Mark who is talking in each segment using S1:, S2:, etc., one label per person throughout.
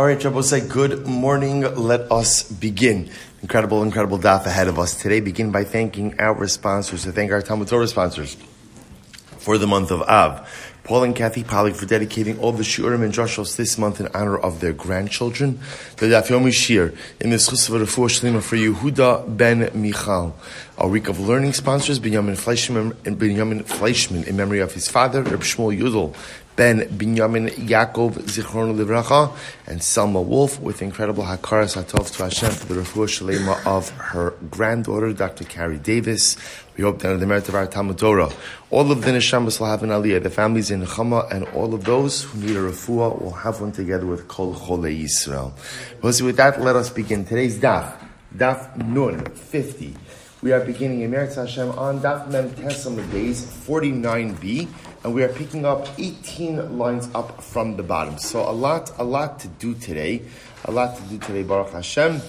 S1: All right, Rabbi say good morning. Let us begin. Incredible, incredible daf ahead of us today. Begin by thanking our sponsors. To thank our Talmud Torah sponsors for the month of Av. Paul and Kathy Pollack for dedicating all the shiurim and drushos this month in honor of their grandchildren. The Daf Yomi Shir in the Schus of Shlima for Yehuda ben Michal. A week of learning sponsors, Binyamin Fleischman, and Fleischman in memory of his father, Reb Shmuel Yudel ben Binyamin Yaakov Zichron Livracha, and Selma Wolf with incredible Hakaras Hatov to Hashem for the Refuah Shalema of her granddaughter, Dr. Carrie Davis. We hope that in the merit of our Talmud Torah, all of the Neshamas will have an Aliyah, the families in Chama, and all of those who need a Refuah will have one together with Kol Chole Yisrael. Well, so with that, let us begin. Today's Daf, Daf Nun 50. We are beginning in Meretz Hashem on Daf Mem Tesam days 49b and we are picking up 18 lines up from the bottom. So a lot, a lot to do today. A lot to do today, Baruch Hashem.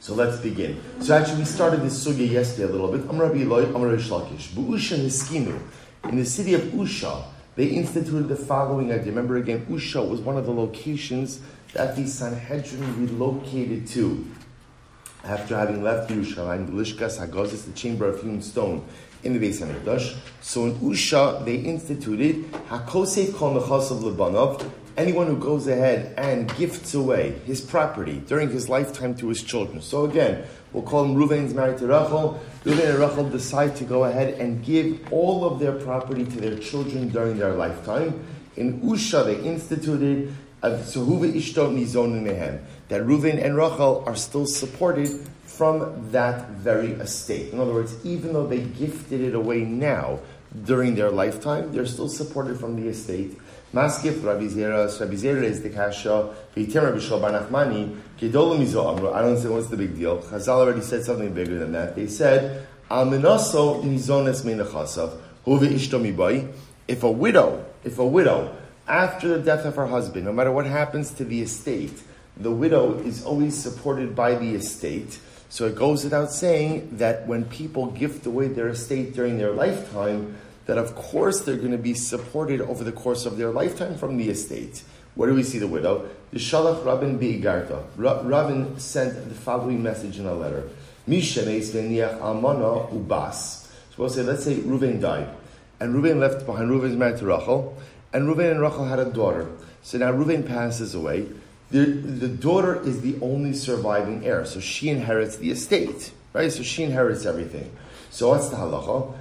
S1: So let's begin. So actually, we started this sugya yesterday a little bit. Amr Rabbi Eloi, Amr Reish Lakish. Bu'usha Niskinu. In the city of Usha, they instituted the following idea. Remember again, Usha was one of the locations that the Sanhedrin relocated to after having left Yerushalayim, the Lishkas Hagozis, the chamber of hewn stone, in the Beis Hamikdash. So in Usha, they instituted Hakosef Kol of Lebanov, anyone who goes ahead and gifts away his property during his lifetime to his children. So again, we'll call him Reuven's married to Rachel. Reuven and Rachel decide to go ahead and give all of their property to their children during their lifetime. In Usha, they instituted uh, that Reuven and Rachel are still supported from that very estate. In other words, even though they gifted it away now during their lifetime, they're still supported from the estate. Maskif Rabbi Zera, Rabbi Zera is the kasha, Veitim Rabbi Shal Bar Nachmani, Gedolim Amro. I don't say what's the big deal. Chazal already said something bigger than that. They said, Alminoso nizones meinachasav, huve ishto mibai. If a widow, if a widow, after the death of her husband, no matter what happens to the estate, the widow is always supported by the estate. So it goes without saying that when people gift away their estate during their lifetime, that of course they're going to be supported over the course of their lifetime from the estate. Where do we see the widow? The Shalach Rabin Beigarta. Rabin sent the following message in a letter. Ubas. So we'll say, let's say Reuven died. And Reuven left behind, Reuven's married to Rachel. And Reuven and Rachel had a daughter. So now Reuven passes away. The, the daughter is the only surviving heir, so she inherits the estate, right? So she inherits everything. So what's the halacha?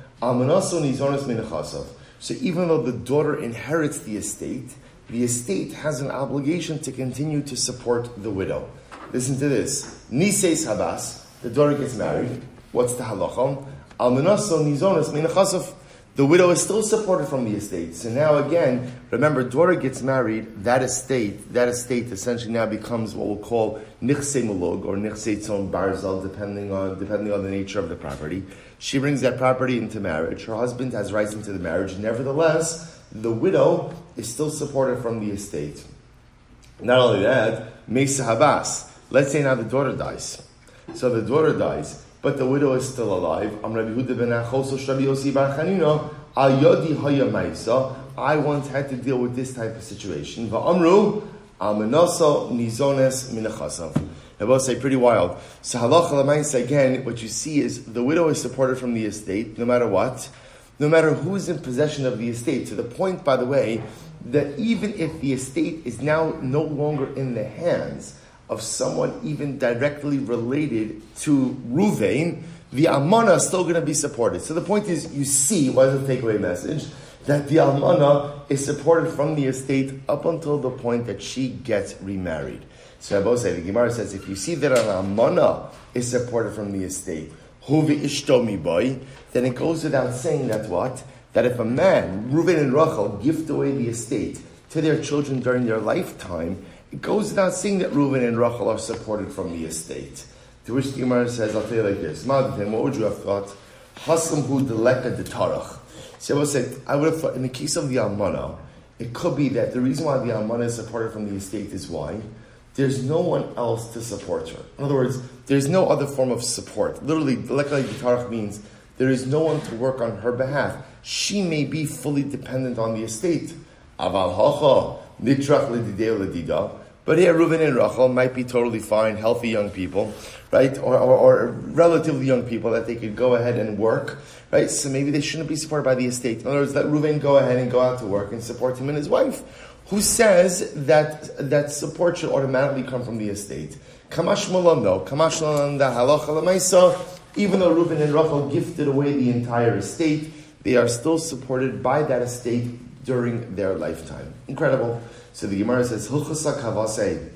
S1: So even though the daughter inherits the estate, the estate has an obligation to continue to support the widow. Listen to this. Nises habas, the daughter gets married. What's the halacha? Almanaso nizonas minachasov the widow is still supported from the estate. So now again, remember, daughter gets married, that estate, that estate essentially now becomes what we'll call nichse mulog or nichse tzon barzal, depending on, depending on the nature of the property. She brings that property into marriage. Her husband has rights into the marriage. Nevertheless, the widow is still supported from the estate. Not only that, Mesa Habas. Let's say now the daughter dies. So the daughter dies but the widow is still alive. I once had to deal with this type of situation. Va'amru almenoso nizones minachasav. I will say pretty wild. So halacha again, what you see is the widow is supported from the estate, no matter what, no matter who is in possession of the estate. To the point, by the way, that even if the estate is now no longer in the hands of someone even directly related to Ruvain, the Almana is still going to be supported. So the point is, you see, what is the takeaway message? That the Almana is supported from the estate up until the point that she gets remarried. So Rabbi the Gemara says, if you see that an Almana is supported from the estate, Huvi ishtomi boy, then it goes without saying that what? That if a man, Reuven and Rachel, gift away the estate to their children during their lifetime, it goes without saying that Reuven and Rachel are supported from the estate. To which the Gemara says, I'll tell you like this. Ma'adin, what would you have thought? Hasam hu deleka de tarach. So say, I would have thought, in the case of the Almana, it could be that the reason why the Almana is supported from the estate is why? There's no one else to support her. In other words, there's no other form of support. Literally, deleka de tarach means there is no one to work on her behalf. She may be fully dependent on the estate. Aval hacha, nitrach ledida. But here, Reuven and Rachel might be totally fine, healthy young people, right? Or, or, or, relatively young people that they could go ahead and work, right? So maybe they shouldn't be supported by the estate. In other words, let Reuven go ahead and go out to work and support him and his wife. Who says that that support should automatically come from the estate? Kamash no. Kamash the halacha even though Reuven and Rachel gifted away the entire estate, they are still supported by that estate during their lifetime. Incredible. So the Gemara says, Hilchasa kavase,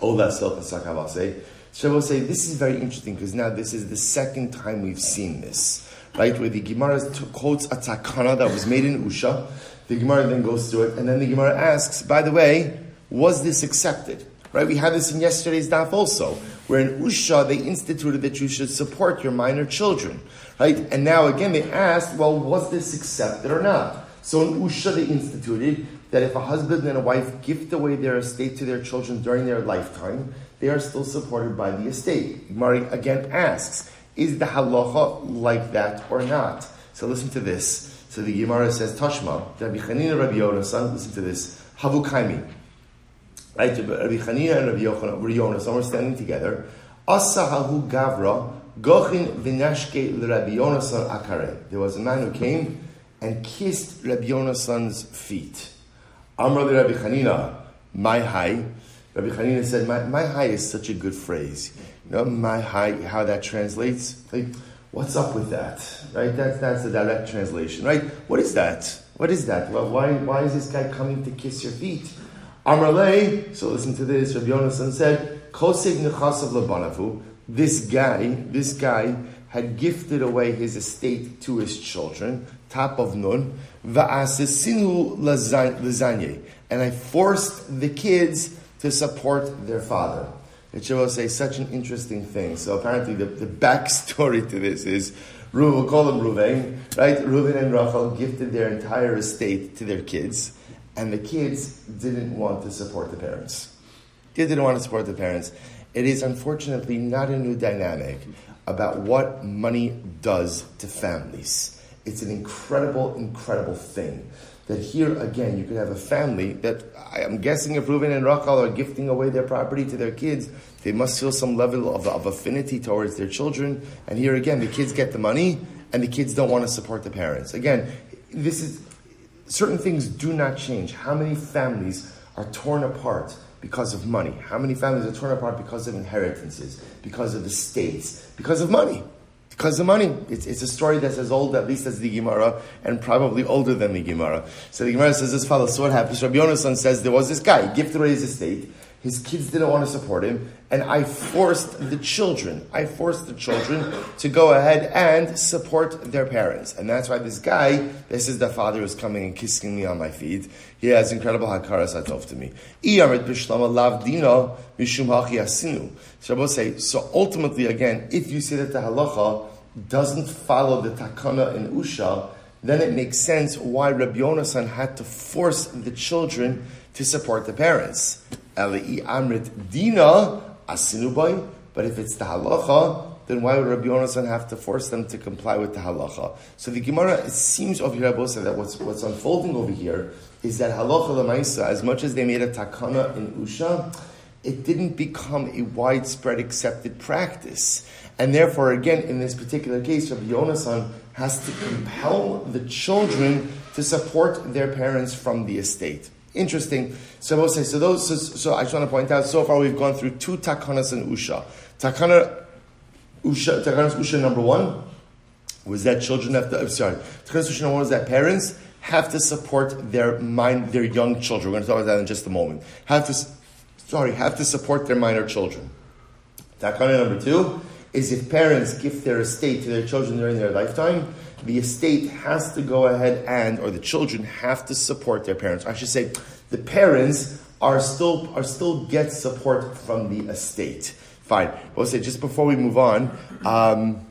S1: Ola silchasa kavase. Shavuot say, this is very interesting because now this is the second time we've seen this. Right, where the Gemara quotes a takana that was made in Usha, the Gemara then goes through it, and then the Gemara asks, by the way, was this accepted? Right, we had this in yesterday's daf also, where in Usha they instituted that you should support your minor children. Right, and now again they asked, well, was this accepted or not? So in Usha they instituted that if a husband and a wife gift away their estate to their children during their lifetime, they are still supported by the estate. Mari again asks, is the halacha like that or not? So listen to this. So the Gemara says, Tashma, Rabbi Chanina, Rabbi Yonasan, listen to this. Havukaimi. Right, Rabbi Chanina and Rabbi Yonasan were standing together. Asahahu Gavra, Gochin Vinashke Rabbi Yonasan Akare. There was a man who came and kissed Rabbi Yonasan's feet. Amr Rabbi Chanina, my high. Rabbi Chanina said, my, my high is such a good phrase. You know, my high, how that translates? Like, what's up with that? Right? That's, that's the direct translation, right? What is that? What is that? Well, why, why is this guy coming to kiss your feet? Amrle, so listen to this, Rabbi Yonasan said, Koseg nechasav labanavu, this guy, this guy had gifted away his estate to his children, top of Nun, va'asesinu lazanye, and I forced the kids to support their father. It should say such an interesting thing. So apparently the, the backstory to this is we'll call them Reuven, right? Reuven and Rachel gifted their entire estate to their kids, and the kids didn't want to support the parents. They didn't want to support the parents. It is unfortunately not a new dynamic about what money does to families. It's an incredible, incredible thing. That here again, you could have a family that I'm guessing if Reuven and Rachel are gifting away their property to their kids, they must feel some level of, of affinity towards their children. And here again, the kids get the money and the kids don't want to support the parents. Again, this is certain things do not change. How many families are torn apart because of money? How many families are torn apart because of inheritances, because of estates, because of money? Because of money. It's, it's a story that's as old, at least, as the Gemara, and probably older than the Gemara. So the Gemara says as follows. So what happens? Rabbi Yonasan says there was this guy, gifted away his estate. His kids didn't want to support him, and I forced the children, I forced the children to go ahead and support their parents. And that's why this guy, this is the father who's coming and kissing me on my feet. He has incredible hakaras hatov to me. So say, so ultimately again, if you say that the halacha doesn't follow the takana in Usha, then it makes sense why Rabbi Yonasan had to force the children to support the parents. Amrit Dina Asinubai. But if it's the halacha, then why would Rabbi Yonasan have to force them to comply with the halacha? So the Gemara, it seems over here, that what's, what's unfolding over here is that halacha lemaisa, as much as they made a takana in Usha, it didn't become a widespread accepted practice. And therefore, again, in this particular case, Rabbi Yonasan has to compel the children to support their parents from the estate. Interesting. So we'll say, so those, so, so, I just want to point out, so far we've gone through two takanas and usha. Takana, usha, takanas usha number one was that children have to, I'm sorry, takanas usha number one was that parents have to support their mind, their young children. We're going to talk about that in just a moment. Have to, sorry, have to support their minor children. Takana number two is if parents give their estate to their children during their lifetime, the estate has to go ahead and, or the children have to support their parents. I should say, the parents are still are still get support from the estate. Fine. We'll say just before we move on. Um,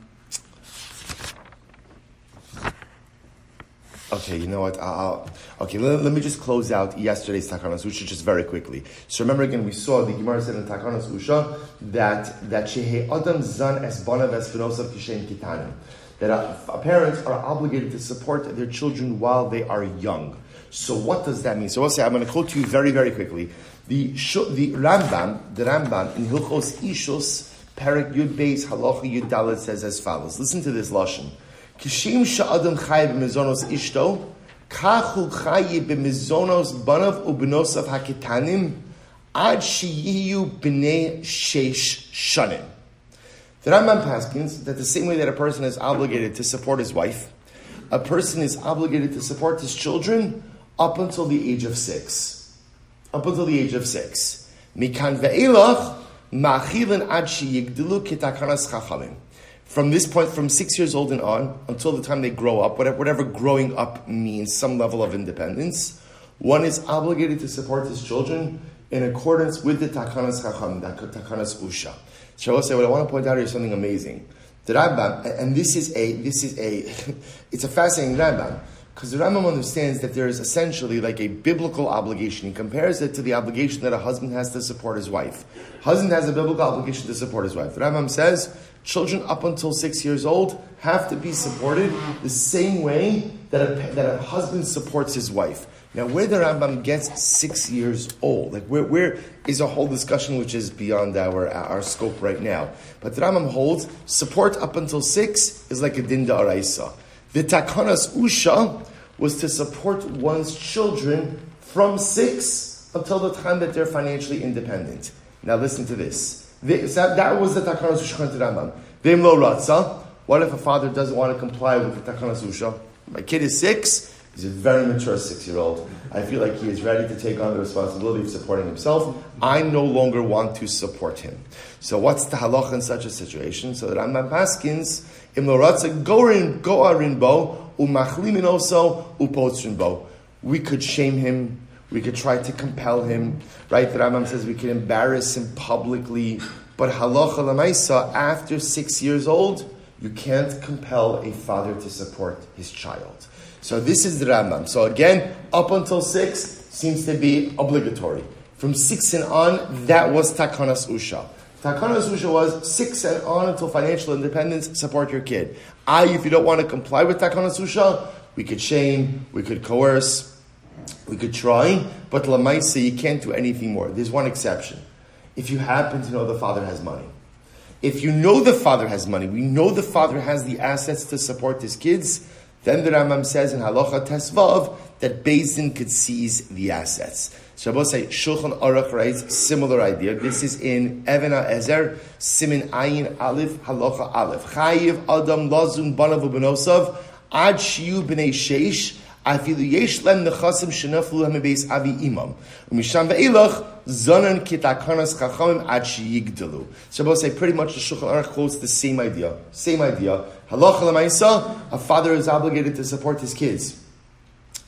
S1: okay, you know what? I'll, okay, let, let, me just close out yesterday's Takanas Usha just very quickly. So remember again, we saw the Gemara said in Takanas Usha that that Shehe Adam Zan Es Banav Es Kishen Kitanim that parents are obligated to support their children while they are young. So what does that mean? So I'll say, I'm going to quote to you very, very quickly. The, the Rambam, the Rambam in Hilchos Ishus, Perik Yud Beis Halacha Yud Dalet says as follows. Listen to this lashon. Kishim sha'adam chay b'mizonos ishto, kachu chayi b'mizonos banav u'benosav hakitanim, ad sheyiyu b'nei sheish shanim. The Rambam paskins that the same way that a person is obligated to support his wife, a person is obligated to support his children up until the age of six. Up until the age of six. Mikan ad kitakanas chachamim. From this point, from six years old and on, until the time they grow up, whatever, whatever growing up means, some level of independence, one is obligated to support his children in accordance with the takanas chacham, the takanas usha. I say, what I want to point out here is something amazing. The Rambam, and this is a, this is a, it's a fascinating Rambam, because the Rambam understands that there is essentially like a biblical obligation. He compares it to the obligation that a husband has to support his wife. Husband has a biblical obligation to support his wife. The Rambam says, children up until six years old have to be supported the same way that a, that a husband supports his wife. Now, where the Rambam gets six years old, like where, where is a whole discussion which is beyond our, our scope right now. But the Rambam holds support up until six is like a dinda araisa. The takanas usha was to support one's children from six until the time that they're financially independent. Now, listen to this. That, that was the takanas usha to Rambam. Vim lo ratza. What if a father doesn't want to comply with the takanas usha? My kid is six. He's a very mature six year old. I feel like he is ready to take on the responsibility of supporting himself. I no longer want to support him. So, what's the halacha in such a situation? So, that Rambam Paskins, im loratza gorin goarin bo, umachlimin also upotzrin bo. We could shame him. We could try to compel him. Right? The Rambam says we could embarrass him publicly. But halacha lamaisa, after six years old, you can't compel a father to support his child. So this is the Rambam. So again, up until six seems to be obligatory. From six and on, that was Takanas Usha. Takanas Usha was six and on until financial independence, support your kid. I, if you don't want to comply with Takanas Usha, we could shame, we could coerce, we could try, but Lamaisa, you can't do anything more. There's one exception. If you happen to know the father has money. If you know the father has money, we know the father has the assets to support his kids, then the Rambam says in Halacha Tesvav that Din could seize the assets. Shabbos say Shulchan Aruch writes similar idea. This is in Even Ha'ezer Simin Ayin Aleph Halacha Aleph. Chayiv Adam Lazun Banav Ubenosav Ad Shiu Bnei Sheish Afilu Yesh Lem Nechasim Shenaflu Hamibeis Avi Imam Umisham Ve'ilach Zonan Kitakanas Chachamim Ad Sheyigdalu. Shabbos say pretty much the Shulchan Aruch quotes the same idea. Same idea. Halacha lemaisa, a father is obligated to support his kids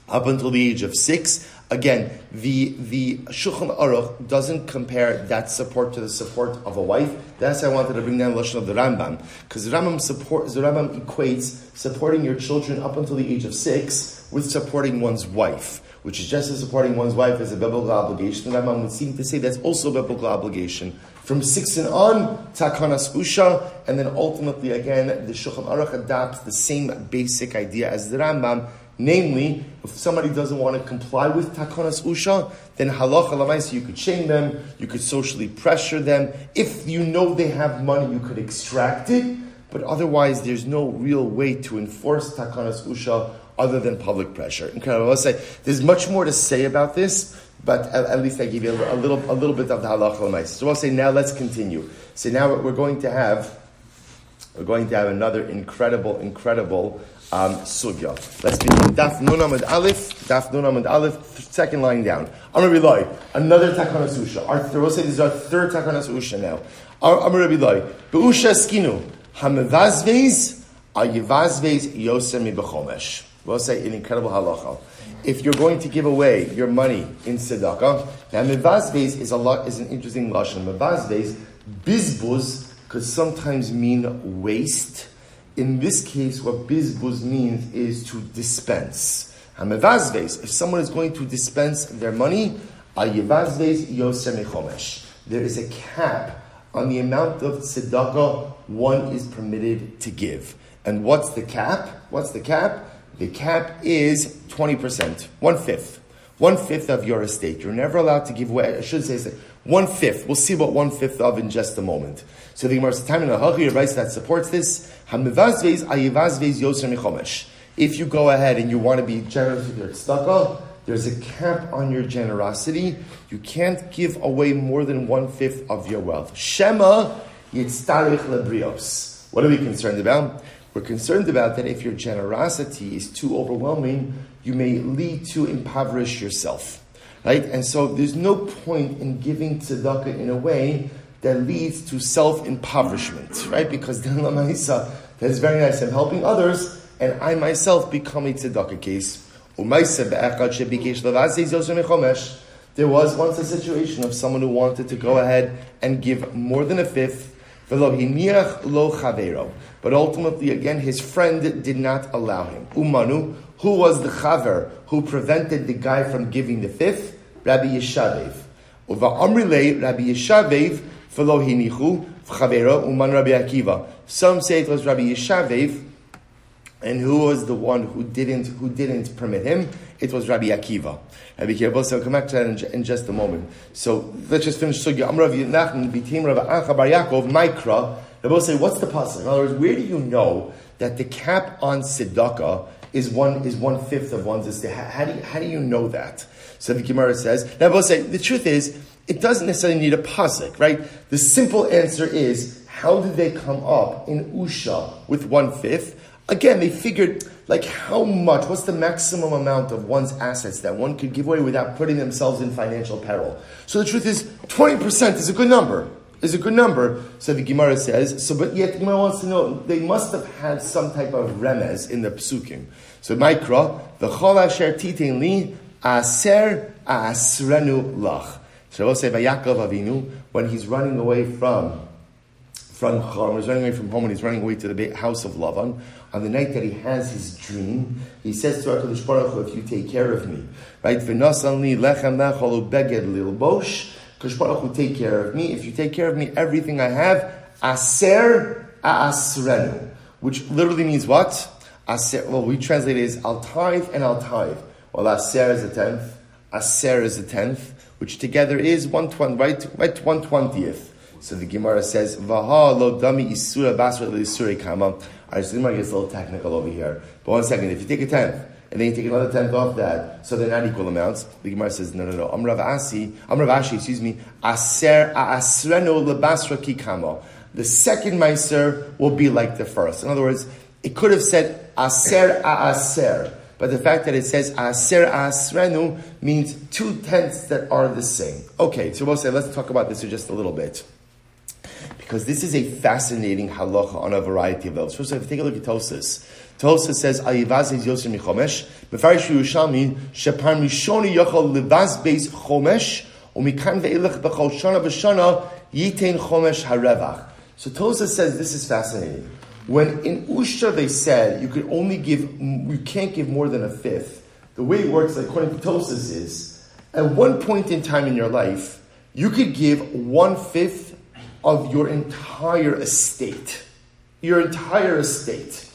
S1: up until the age of six. Again, the the Shulchan Aruch doesn't compare that support to the support of a wife. That's why I wanted to bring down the lashon of the Rambam because the Rambam support the Rambam equates supporting your children up until the age of six with supporting one's wife which is just as supporting one's wife as a biblical obligation. The Rambam would seem to say that's also a biblical obligation. From six and on, takanas usha, and then ultimately again, the Shulchan Aruch adopts the same basic idea as the Rambam. Namely, if somebody doesn't want to comply with takanas usha, then halacha lamaisa, you could shame them, you could socially pressure them. If you know they have money, you could extract it, but otherwise, there's no real way to enforce takanas usha other than public pressure. Incredible. I'll say there's much more to say about this, but at, at least I give you a, little, a little bit of the halacha So I'll say now let's continue. So now we're going to have, we're going to have another incredible, incredible um, sugya. Let's begin. Daf Nun Amud Aleph. Daf Nun Amud Aleph. Second line down. Amar Bilai. Another Takanas Usha. Our, we'll say this is our third Takanas Usha now. Amar Bilai. Beusha Skinu. Hamevazvez. Ayivazvez Yosem Bechomesh. We'll say an incredible halacha. If you're going to give away your money in tzedakah, now mevazvez is a lot is an interesting lashon. Mevazvez, bizbuz could sometimes mean waste. In this case, what bizbuz means is to dispense. Hamevazvez, if someone is going to dispense their money, yosemichomesh. There is a cap on the amount of tzedakah one is permitted to give. And what's the cap? What's the cap? The cap is 20%, one fifth. one fifth of your estate. You're never allowed to give away. I should say one fifth. We'll see what one fifth of in just a moment. So the Gemara's time in the Hachi writes that supports this. If you go ahead and you want to be generous with your tzedakah, there's a cap on your generosity. You can't give away more than one fifth of your wealth. Shema lebrios. What are we concerned about? We're concerned about that if your generosity is too overwhelming, you may lead to impoverish yourself. Right? And so there's no point in giving tzedakah in a way that leads to self-impoverishment, right? Because then lamaisa, that is very nice. I'm helping others, and I myself become a tzedakah case. There was once a situation of someone who wanted to go ahead and give more than a fifth, but ultimately, again, his friend did not allow him. Umanu, who was the chaver who prevented the guy from giving the fifth? Rabbi Yeshavev. Uva Amrile, Rabbi Yeshavev, Some say it was Rabbi Yeshavev, and who was the one who didn't who didn't permit him? It was Rabbi Akiva. Rabbi Akiva. So I'll come back to that in, in, just a moment. So let's just finish. Sugya Amrav Yinachman Bitim Rabbi Acha Bar Yaakov. Rabbi say, what's the pasuk? In other words, where do you know that the cap on tzedakah is one is one fifth of one's estate? How, how, do you, how do you know that? So the Gemara says. Rabbi say the truth is it doesn't necessarily need a pasuk, right? The simple answer is how did they come up in Usha with one fifth? Again, they figured like how much, what's the maximum amount of one's assets that one could give away without putting themselves in financial peril. So the truth is, 20% is a good number. Is a good number. So the Gemara says, so but yet the Gemara wants to know, they must have had some type of remez in the psukim. So Mikra, the chol asher titin li, aser asrenu lach. Yaakov Avinu, when he's running away from from Chom, he's running away from home and he's running away to the house of Lavan. On the night that he has his dream, he says to HaKadosh Baruch Hu, if you take care of me, right? V'nasan lechem nacholu beged lilbosh. Kadosh Baruch Hu, take care of me. If you take care of me, everything I have, aser asrenu. Which literally means what? Aser, well, we translate it as I'll tithe and I'll tithe. Well, aser is a tenth, aser is a tenth, which together is one twenty, right? Right, one twentieth. So the Gemara says, Vaha lo dami isura basra isura kama. Our Gemara gets a little technical over here. But one second, if you take a tenth, and then you take another tenth off that, so they're not equal amounts. The Gemara says, no, no, no. Amrav Asi, Amrav Ashi, excuse me, Aser Asreno lebasra kikamo. The second Meiser will be like the first. In other words, it could have said Aser Aser. But the fact that it says ah, Aser Asrenu ah, means two tenths that are the same. Okay, so we'll say, let's talk about this for just a little bit because this is a fascinating halacha on a variety of levels. First, if you take a look at Tosis, Tosis says, "Ayivaz is Yosef Michomesh." Mefarish Yerushalmi Shepar Mishoni Yochol Livaz Beis Chomesh Umikan Ve'ilach B'Chol Shana B'Shana Yitain Chomesh Harevach. So Tosis says this is fascinating. When in Usha they said you could only give, you can't give more than a fifth. The way it works, according to Tosis, is at one point in time in your life, you could give one fifth of your entire estate. Your entire estate.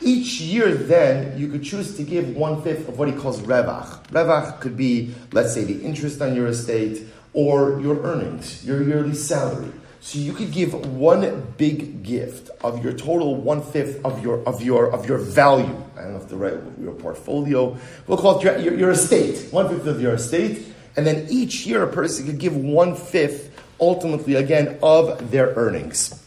S1: Each year, then, you could choose to give one fifth of what he calls revach. Revach could be, let's say, the interest on your estate or your earnings, your yearly salary. So you could give one big gift of your total one fifth of your of your of your value. I don't know if the right your portfolio. We'll call it your, your, your estate. One fifth of your estate, and then each year a person could give one fifth ultimately, again, of their earnings.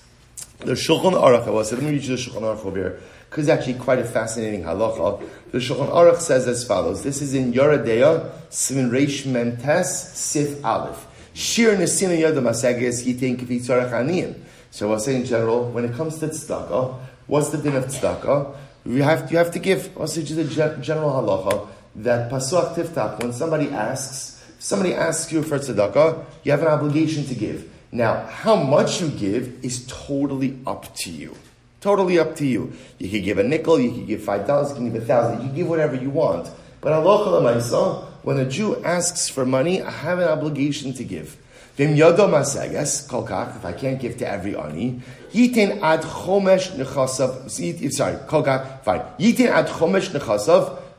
S1: The Shulchan Aruch, I was let me read you the Shulchan Aruch over here, because it's actually quite a fascinating halacha. The Shulchan Aruch says as follows. This is in Yoreh De'ah, Simin Reish Mentes, Sif Aleph. Shir Nesina Yada Masages Yitin Kifi Tzarech Aniyim. So I'll say in general, when it comes to tzedakah, what's the din of tzedakah? You have, you have to give, say just a general halacha, that Pasuach Tiftach, when somebody asks, somebody asks you for tzedakah, you have an obligation to give. Now, how much you give is totally up to you. Totally up to you. You can give a nickel, you can give five dollars, you can give a thousand, you can give whatever you want. But Allah when a Jew asks for money, I have an obligation to give. If I can't give to every ani, yitin ad chomesh nechasav, sorry, kolkach, fine. Yitin ad chomesh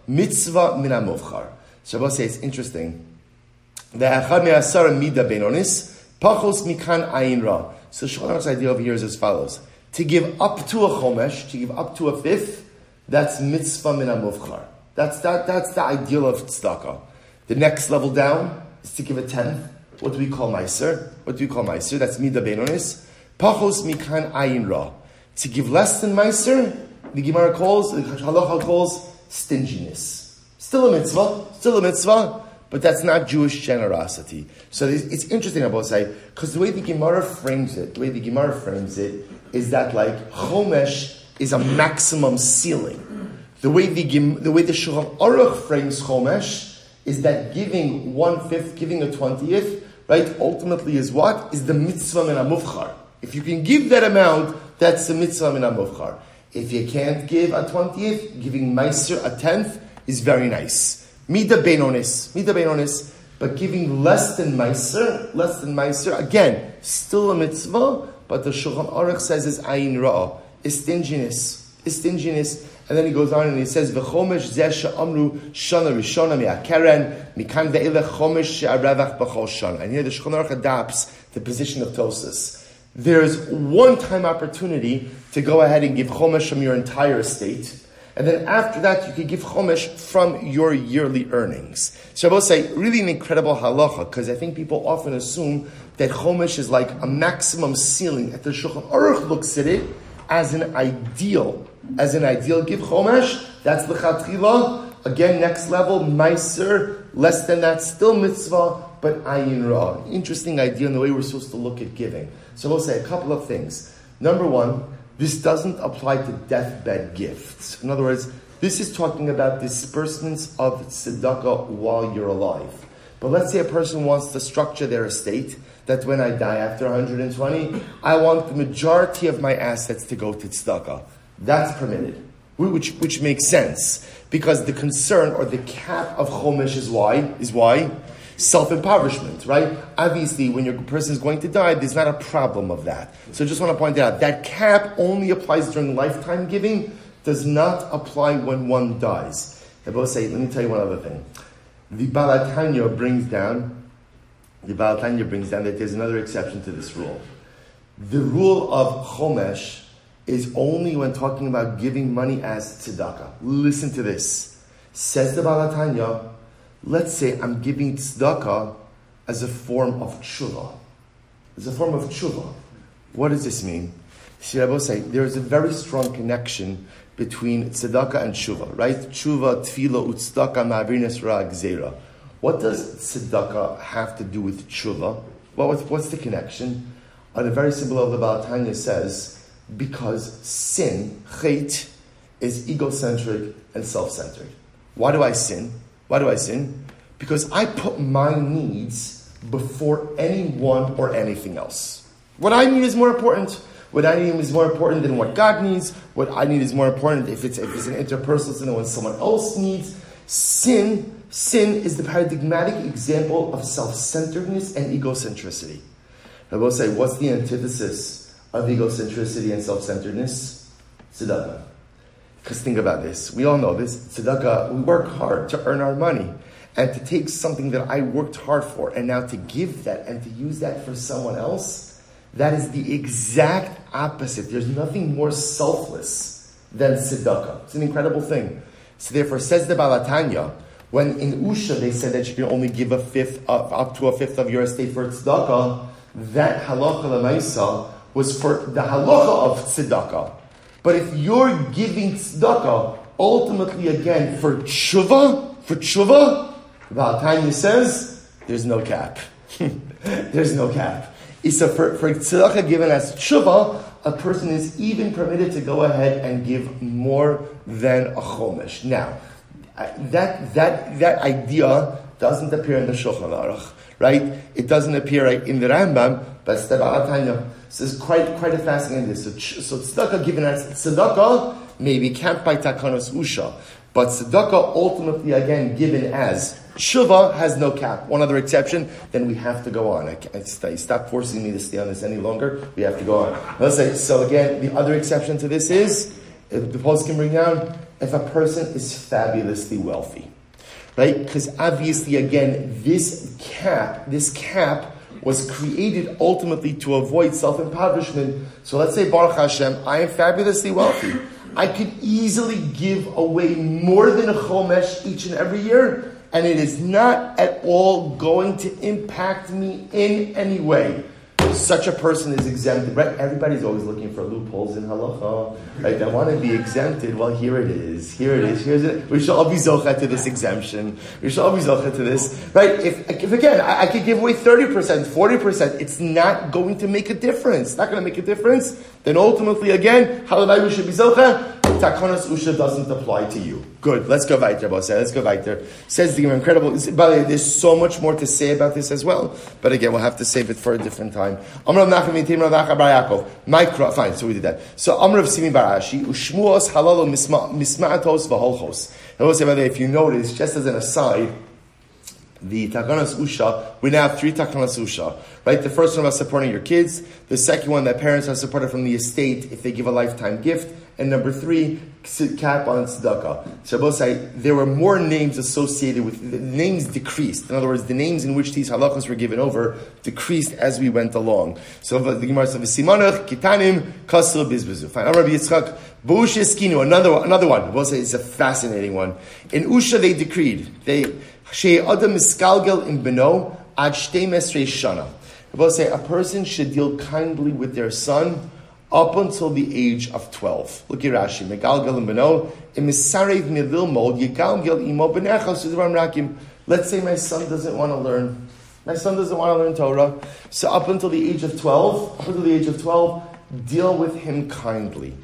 S1: mitzvah min Shabbos say it's interesting. The echad me'asara mida benonis, pachos. So Shulchan idea over here is as follows. To give up to a chomesh, to give up to a fifth, that's mitzvah min amuvchar. That's, that, that's the ideal of tzedakah. The next level down is to give a tenth. What do we call meiser? What do we call meiser? That's mida benonis. Pachos mikan ayin ra. To give less than meiser, the Gemara calls, the halacha calls stinginess. Still a mitzvah, still a mitzvah, but that's not Jewish generosity. So it's interesting, I will say, because the way the Gemara frames it, the way the Gemara frames it, is that like Chomesh is a maximum ceiling. The way the, the way the Shulchan Aruch frames Chomesh is that giving one fifth, giving a twentieth, right, ultimately is what? Is the mitzvah min amufchar. If you can give that amount, that's the mitzvah min amufchar. If you can't give a twentieth, giving meiser a tenth is very nice. Mida benonis, mida benonis, but giving less than meiser, less than meiser, again, still a mitzvah, but the Shulchan Aruch says is ayin ra'ah, is stinginess, is stinginess. And then he goes on and he says, "V'chomesh zeh amru shana rishona mi'akeren mikan ve'ile chomesh she'arevach b'chol shana." And here the Shulchan Aruch adapts the position of Tosis. There's one-time opportunity to go ahead and give chomesh from your entire estate. And then after that, you could give chomesh from your yearly earnings. So I will say, really an incredible halacha, because I think people often assume that chomesh is like a maximum ceiling. At the Shulchan Aruch looks at it as an ideal, as an ideal give chomesh. That's the chatchila. Again, next level, meiser. Less than that, still mitzvah, but ayin ra. Interesting idea in the way we're supposed to look at giving. So we'll say a couple of things. Number one, this doesn't apply to deathbed gifts. In other words, this is talking about disbursements of tzedakah while you're alive. But let's say a person wants to structure their estate that when I die after 120, I want the majority of my assets to go to tzedakah. That's permitted, which, which makes sense because the concern or the cap of chomesh is why is why self-impoverishment, right? Obviously, when your person is going to die, there's not a problem of that. So I just want to point out that cap only applies during lifetime giving, does not apply when one dies. I both say, let me tell you one other thing. The Baal HaTanya brings down, the Baal HaTanya brings down that there's another exception to this rule. The rule of Chomesh is only when talking about giving money as tzedakah. Listen to this. Says the Baal HaTanya, let's say I'm giving tzedakah as a form of tshuva. As a form of tshuva. What does this mean? Shirabo say there is a very strong connection between tzedakah and tshuva, right? Tshuva, tefillah, utzdaka, ma'avirnes ra What does tzedakah have to do with tshuva? Well, what's, what's the connection? On a very simple level, the Baal HaTanya says, because sin, chait, is egocentric and self-centered. Why do I sin? Why do I sin? Because I put my needs before anyone or anything else. What I need is more important. What I need is more important than what God needs. What I need is more important if it's, if it's an interpersonal sin than what someone else needs. Sin, sin is the paradigmatic example of self-centeredness and egocentricity. I will say, what's the antithesis of egocentricity and self-centeredness? Tzedakah. Because think about this. We all know this. Tzedakah, we work hard to earn our money. And to take something that I worked hard for and now to give that and to use that for someone else, that is the exact opposite. There's nothing more selfless than tzedakah. It's an incredible thing. So therefore, says the Baal HaTanya, when in Usha they said that you can only give a fifth, uh, up to a fifth of your estate for tzedakah, that halacha lemaisa was for the halacha of tzedakah. But if you're giving tzedakah, ultimately again for tshuva, for tshuva, the Tanya says there's no cap. there's no cap. So for, for tzedakah given as tshuva, a person is even permitted to go ahead and give more than a chomesh. Now, that that that idea doesn't appear in the Shulchan Aruch, right? It doesn't appear right in the Rambam, but HaTanya. So it's quite, quite a fascinating this. So, so tzedakah given as tzedakah maybe can't buy takanos usha, but tzedakah ultimately again given as Shuva has no cap. One other exception, then we have to go on. I, stop forcing me to stay on this any longer. We have to go on. Let's say, so again, the other exception to this is, if the post can bring down, if a person is fabulously wealthy, right? Because obviously, again, this cap, this cap was created ultimately to avoid self-impoverishment. So let's say, Baruch Hashem, I am fabulously wealthy. I could easily give away more than a chomesh each and every year, and it is not at all going to impact me in any way such a person is exempted. Right? Everybody's always looking for loopholes in halacha. Right? They want to be exempted. Well, here it is. Here it is. Here's it. We should all be zocha to this exemption. We should all be zocha to this. Right? If, if again, I, I could give away 30%, 40%, it's not going to make a difference. It's not going to make a difference. Then ultimately, again, we should be zocha. Takonos Usha doesn't apply to you. Good. Let's go weiter, Boss. Let's go weiter. Says the incredible. By the way, there's so much more to say about this as well. But again, we'll have to save it for a different time. Nachem Yitim Rav Yaakov. Micro. Fine. So we did that. So Amr Simi Barashi Ushmuos Halalo Misma'atos V'Holchos. And we'll say by the way, if you notice, just as an aside the takanas usha, we now have three takanas usha, right? The first one about supporting your kids. The second one that parents are supported from the estate if they give a lifetime gift. And number three, cap on tzedakah. Say there were more names associated with the names decreased. In other words, the names in which these halachas were given over decreased as we went along. So the Gemara says, "Simanach kitanim kasel bizbezu." Fine. Rabbi Yitzchak Bush Another one. Another one. It's a fascinating one. In Usha, they decreed they she adam miskalgel in beno ad shtei shana. We'll say a person should deal kindly with their son up until the age of 12. Look at Rashi. Let's say my son doesn't want to learn. My son doesn't want to learn Torah. So up until the age of 12, up until the age of 12, deal with him kindly.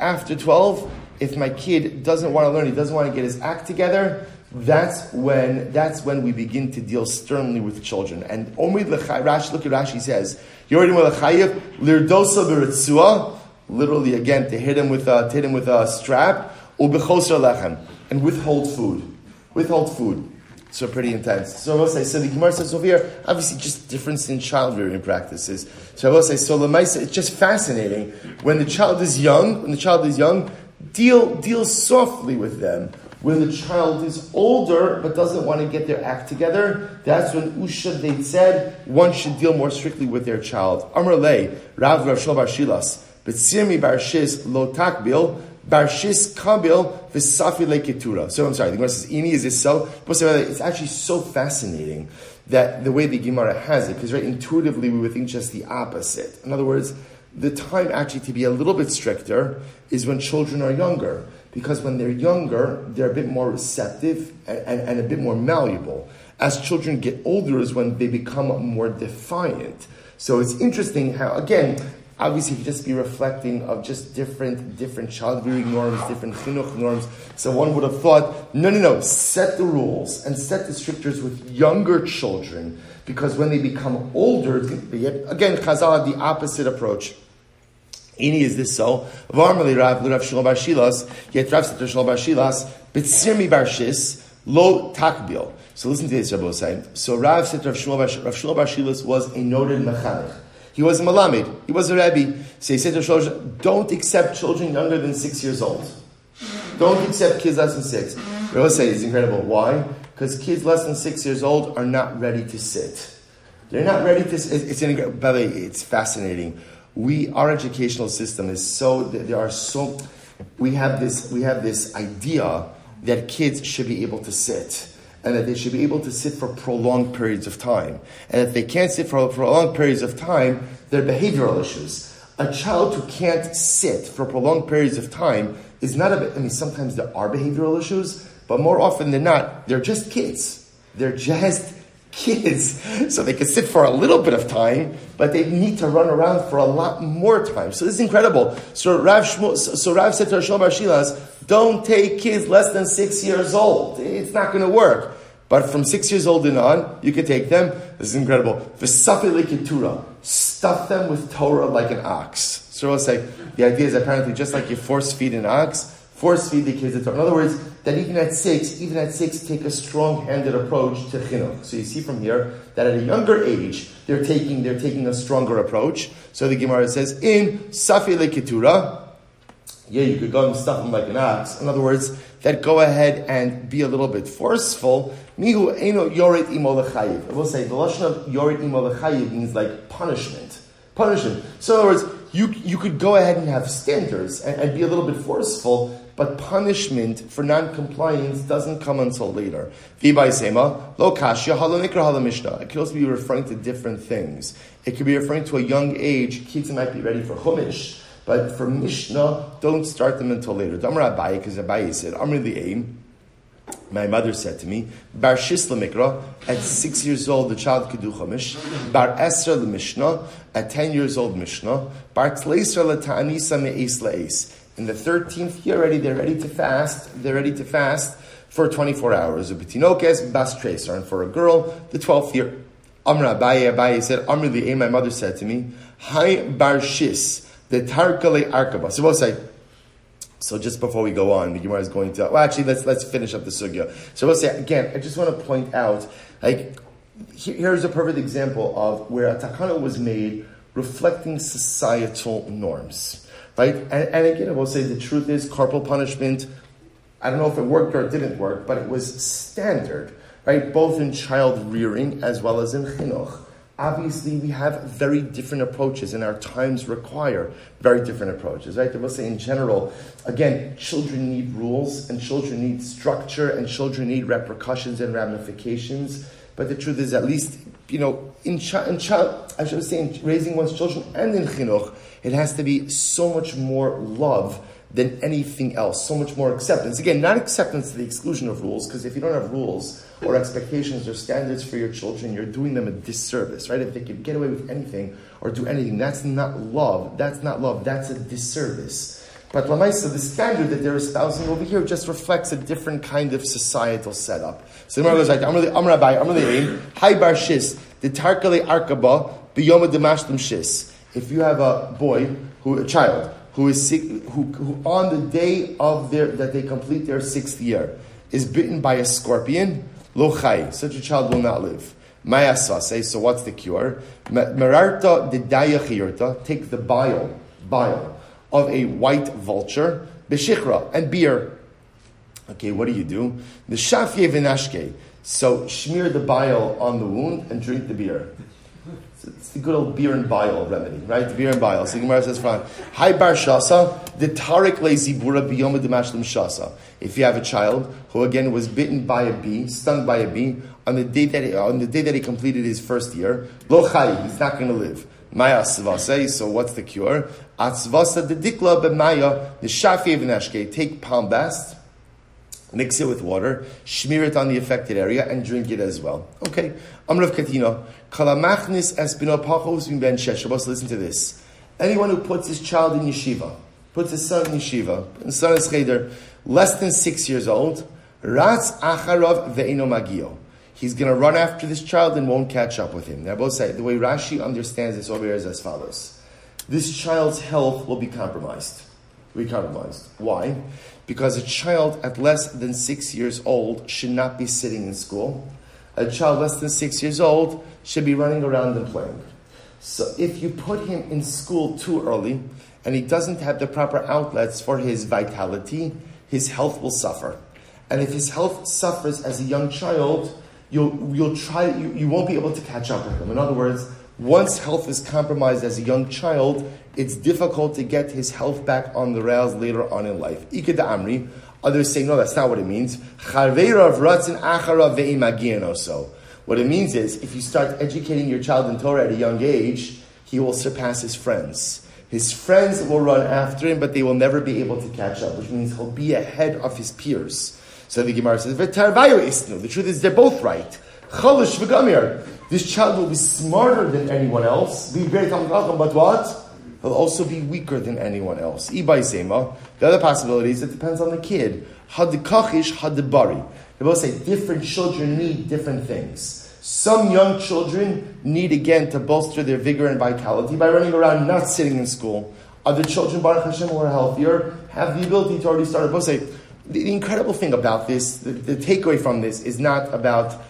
S1: After 12, if my kid doesn't want to learn, he doesn't want to get his act together, that's when that's when we begin to deal sternly with children. And Omid Rashi, look at Rashi says, Lirdosa b'ritzua, literally again to hit him with a, hit him with a strap, ubechoser lechem, and withhold food, withhold food. So pretty intense. So I will say, so the Gemara says over here, obviously just difference in child rearing practices. So I will say, so Lamaisa, it's just fascinating. When the child is young, when the child is young, deal, deal softly with them when the child is older but doesn't want to get their act together, that's when Usha, they said, one should deal more strictly with their child. Amr Le, Rav Rav Shlobar Shilas, B'tzirmi Barshis Lo Takbil, Barshis Kabil V'safi Leketura. So I'm sorry, the Gemara says, Ini, is this so? It's actually so fascinating that the way the Gemara has it, because right, intuitively we would think just the opposite. In other words, the time actually to be a little bit stricter is when children are younger because when they're younger, they're a bit more receptive and, and, and, a bit more malleable. As children get older, is when they become more defiant. So it's interesting how, again, obviously, you just be reflecting of just different different child rearing norms, different chinuch norms. So one would have thought, no, no, no, set the rules and set the strictures with younger children because when they become older, again, Chazal had the opposite approach. Ini is this so? Varmali Rav Rav Shlomo Bar Shilas, yet Rav Bar Shilas, Bar Shis, Lo Takbil. So listen to this, Rabbi saying. So Rav Seter Rav Shlomo Bar Shilas was a noted mechanech. He was a malamed. He was a rabbi. So he said to Shlomo, don't accept children younger than six years old. Don't accept kids less than six. Rabbi say it's incredible. Why? Because kids less than six years old are not ready to sit. They're not ready to. It's, it's, by the way, it's fascinating we our educational system is so there are so we have this we have this idea that kids should be able to sit and that they should be able to sit for prolonged periods of time. And if they can't sit for prolonged periods of time they're behavioral issues. A child who can't sit for prolonged periods of time is not a i mean sometimes there are behavioral issues but more often than not they're just kids. They're just kids so they can sit for a little bit of time, but they need to run around for a lot more time. So this is incredible. So Rav, Shmo, so Rav said to Shlomo Shilas, don't take kids less than six years old. It's not going to work. But from six years old and on, you can take them. This is incredible. Stuff them with Torah like an ox. So I'll say, the idea is apparently just like you force feed an ox, force feed the kids. In other words, that even at six, even at six, take a strong-handed approach to chinuch. So you see from here that at a younger age, they're taking they're taking a stronger approach. So the Gemara says in Safi Ketura, yeah, you could go and stuff them like an ox. In other words, that go ahead and be a little bit forceful. Mihu eno yoret imo. I will say the lashon of yoret imo lechayiv means like punishment. Punishment. So in other words, you, you could go ahead and have standards and, and be a little bit forceful, but punishment for non-compliance doesn't come until later. V'ibay sema, lo kashya halanikra halamishna. It could also be referring to different things. It could be referring to a young age. Kids might be ready for chumash. But for Mishnah, don't start them until later. Damar Abaye, because Abaye said, Amr the aim. My mother said to me, Bar Shisla Mikra, at six years old, the child could do Chumash. Bar Esra the Mishnah, at ten years old, Mishnah. Bar Tleisra la Ta'anisa me'es la'es. In the 13th year already, they're ready to fast. They're ready to fast for 24 hours. Ubitinokes, Bas Treser. And for a girl, the 12th year. Amr Abaye, Abaye said, Amr aim, my mother said to me, Hi Bar Shis the Tarkale Arkaba. So we'll say, so just before we go on, the Gemara is going to, well actually let's, let's finish up the sugya. So we'll say, again, I just want to point out, like, here's a perfect example of where a takana was made reflecting societal norms, right? And, and again, I will say the truth is corporal punishment, I don't know if it worked or it didn't work, but it was standard, right? Both in child rearing as well as in chinuch obviously we have very different approaches and our times require very different approaches right i will say in general again children need rules and children need structure and children need repercussions and ramifications but the truth is at least you know in, child, in child i should say in raising one's children and in chinuch it has to be so much more love than anything else. So much more acceptance. Again, not acceptance to the exclusion of rules, because if you don't have rules or expectations or standards for your children, you're doing them a disservice, right? If they can get away with anything or do anything, that's not love. That's not love. That's a disservice. But Lamaisa, the standard that they're espousing over here just reflects a different kind of societal setup. So the Gemara like, I'm really, I'm Rabbi, I'm really Hi Bar Shis, the Tarkale Arkaba, Biyoma Demashlim Shis. If you have a boy, who, a child, who is sick, who, who on the day of their that they complete their sixth year is bitten by a scorpion, lo chai, such a child will not live. say so what's the cure? Merarta didaya take the bile, bile of a white vulture, beshichra, and beer. Okay, what do you do? The shafye v'nashke. So smear the bile on the wound and drink the beer. It's the good old beer and bile remedy, right? Beer and bile. So Gemara says, "Fine." Hi bar shasa, the tarik lezibura biyoma demashlim shasa." If you have a child who again was bitten by a bee, stung by a bee on the day that he, on the day that he completed his first year, lo chai, he's not going to live. Maya svase. So what's the cure? Atzvasa dikla b'maya the shafi. Take palm bast mix it with water, smear it on the affected area, and drink it as well. Okay. Amrav Katino. Kalamachnis espino pachos ben sheshabos. Listen to this. Anyone who puts his child in yeshiva, puts his son in yeshiva, and son is cheder, less than six years old, ratz acharov ve'ino magio. He's going to run after this child and won't catch up with him. Now, both say the way Rashi understands this over here is as follows: This child's health will be compromised. Be compromised. Why? Because a child at less than six years old should not be sitting in school. A child less than six years old should be running around and playing. So if you put him in school too early and he doesn't have the proper outlets for his vitality, his health will suffer. And if his health suffers as a young child, you'll, you'll try, you, you won't be able to catch up with him. In other words, once health is compromised as a young child, it's difficult to get his health back on the rails later on in life. Ikeda Amri, others say, no, that's not what it means. What it means is, if you start educating your child in Torah at a young age, he will surpass his friends. His friends will run after him, but they will never be able to catch up, which means he'll be ahead of his peers. So the Gemara says, The truth is, they're both right. This child will be smarter than anyone else, be great but what? He'll also be weaker than anyone else. Sema. The other possibility is it depends on the kid. Hadikachish hadibari. They both say different children need different things. Some young children need again to bolster their vigor and vitality by running around, not sitting in school. Other children, Baruch Hashem, who are healthier, have the ability to already start. Both say the, the incredible thing about this, the, the takeaway from this, is not about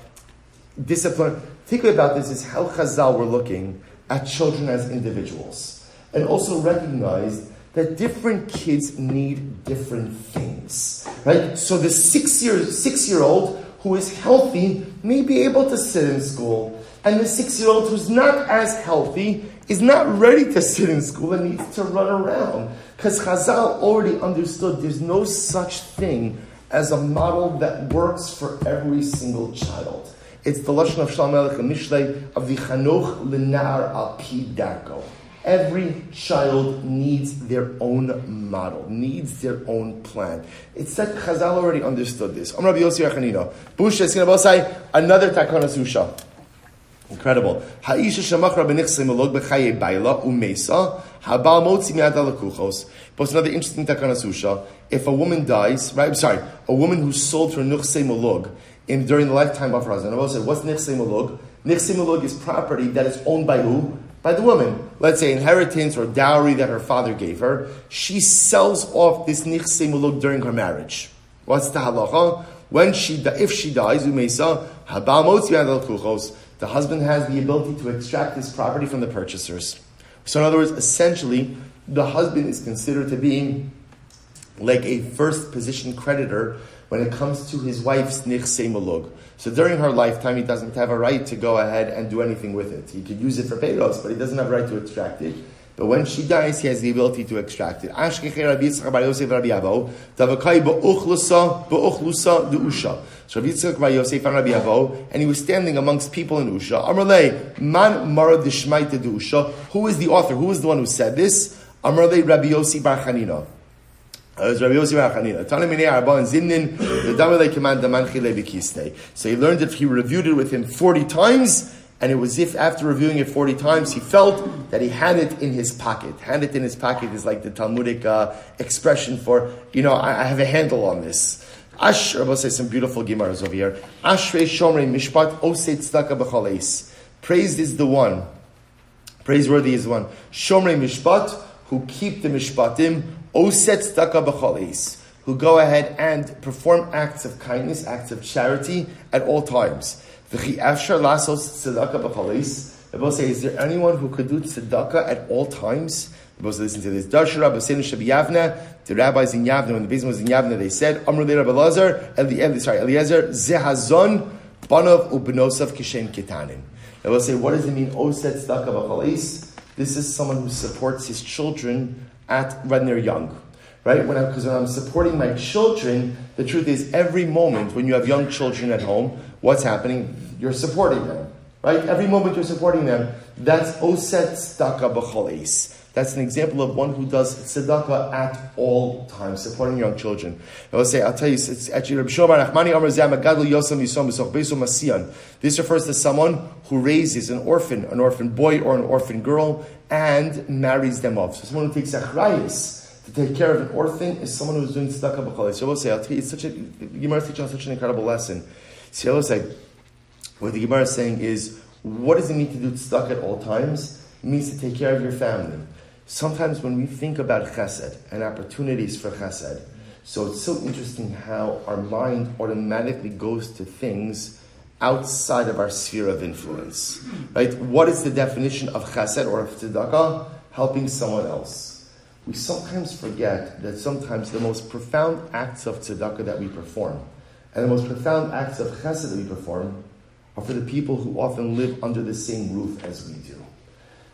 S1: discipline. Takeaway about this is how Chazal were looking at children as individuals and also recognized that different kids need different things, right? So the six year six year old who is healthy may be able to sit in school, and the six year old who's not as healthy is not ready to sit in school and needs to run around. Because Chazal already understood there's no such thing as a model that works for every single child. It's the Lashon of Shalom and Mishlei of the Chanuch Linar Al Pi Darko. Every child needs their own model, needs their own plan. It's said Chazal already understood this. Amr Rabbi Yossi Achanino. Busha Sinabosai, another Takana Susha. Incredible. Ha'isha shamach rabbi nichsim alog b'chaye baila umesa habal motzi mi'ad alakuchos. But another interesting takana susha. If a woman dies, right, I'm sorry, a woman who sold her nuchse malog in, during the lifetime of husband. I said, what's? Nichse malog is property that is owned by who? By the woman. Let's say inheritance or dowry that her father gave her. She sells off this malog during her marriage. What's the halacha? When she, if she dies, alakuchos the husband has the ability to extract this property from the purchasers. So, in other words, essentially, the husband is considered to be like a first position creditor when it comes to his wife's nichse malug. So during her lifetime, he doesn't have a right to go ahead and do anything with it. He could use it for payros, but he doesn't have a right to extract it. But when she dies, he has the ability to extract it. So Rabbi Yitzchak Bar Yosef and Rabbi Avo, and he was standing amongst people in Usha. Amrle, man mara dishmaita de Usha. Who is the author? Who is the one who said this? Amrle Rabbi Yossi Bar Chanina. So he learned it, he reviewed it with him 40 times, and it was if after reviewing it 40 times, he felt that he had it in his pocket. Had it in his pocket is like the Talmudic uh, expression for, you know, I, I have a handle on this. Ash, Rabbi says some beautiful Gemaras over here. Ashrei Shomrei Mishpat Osei Tzedakah B'chaleis. Praised is the one. Praiseworthy is the one. Shomrei Mishpat, who keep the Mishpatim. B'chaleis. Who go ahead and perform acts of kindness, acts of charity at all times. V'chi Afshar Lasos Tzedakah B'chaleis. Rabbi says, is there anyone who could do tzedakah at all times? Rabbi listen to this. Darsha Rabbi Seinu Shabi Yavna, the rabbis in Yavna, when the business was in Yavna, they said, Amr Rabbi Lazar, Eli, Eli, sorry, Eliezer, Zehazon, Banov Ubenosav Kishem Kitanin. They will say, what does it mean, Oset Tzedakah B'chalis? This is someone who supports his children at when they're young. Right? When because when I'm supporting my children, the truth is every moment when you have young children at home, what's happening? You're supporting them. Right? Every moment you're supporting them, that's Oset Tzedakah B'chalis. That's an example of one who does tzedakah at all times, supporting young children. I will say, I'll tell you, it's actually Rabbi Shomar Nachmani Amar Magadol Yosam Yisom Besu Masiyan. This refers to someone who raises an orphan, an orphan boy or an orphan girl, and marries them off. So someone who takes achrayis to take care of an orphan is someone who's doing tzedakah b'chalei. So I will say, I'll tell you, it's such a, Gemara is teaching such an incredible lesson. I will say, what the Gemara is saying is, what does it mean to do tzedakah at all times? It means to take care of your family sometimes when we think about chesed and opportunities for chesed, so it's so interesting how our mind automatically goes to things outside of our sphere of influence. Right? What is the definition of chesed or of tzedakah? Helping someone else. We sometimes forget that sometimes the most profound acts of tzedakah that we perform and the most profound acts of chesed that we perform are for the people who often live under the same roof as we do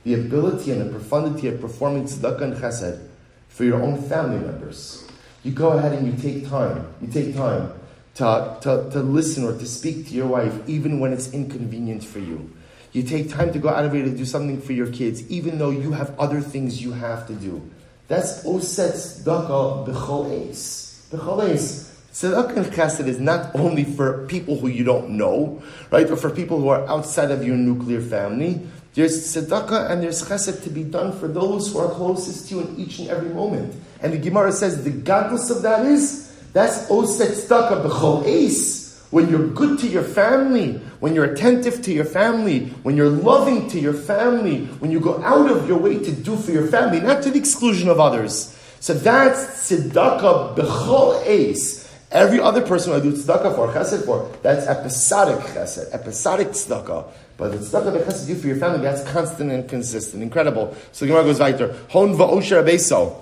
S1: the ability and the profundity of performing tzedakah and chesed for your own family members. You go ahead and you take time. You take time to, to, to listen or to speak to your wife, even when it's inconvenient for you. You take time to go out of your way to do something for your kids, even though you have other things you have to do. That's oset tzedakah b'chol eis. B'chol eis. Tzedakah and chesed is not only for people who you don't know, right, or for people who are outside of your nuclear family, there's tzedakah and there's chesed to be done for those who are closest to you in each and every moment. And the Gemara says the godless of that is that's oset tzedakah b'chol ace. When you're good to your family, when you're attentive to your family, when you're loving to your family, when you go out of your way to do for your family, not to the exclusion of others. So that's tzedakah b'chol ace. Every other person I do tzedakah for, chesed for, that's episodic chesed, episodic tzedakah. But the tzedakah that chesed do for your family, that's constant and consistent. Incredible. So the Gemara goes weiter. Hon va'osher abeso.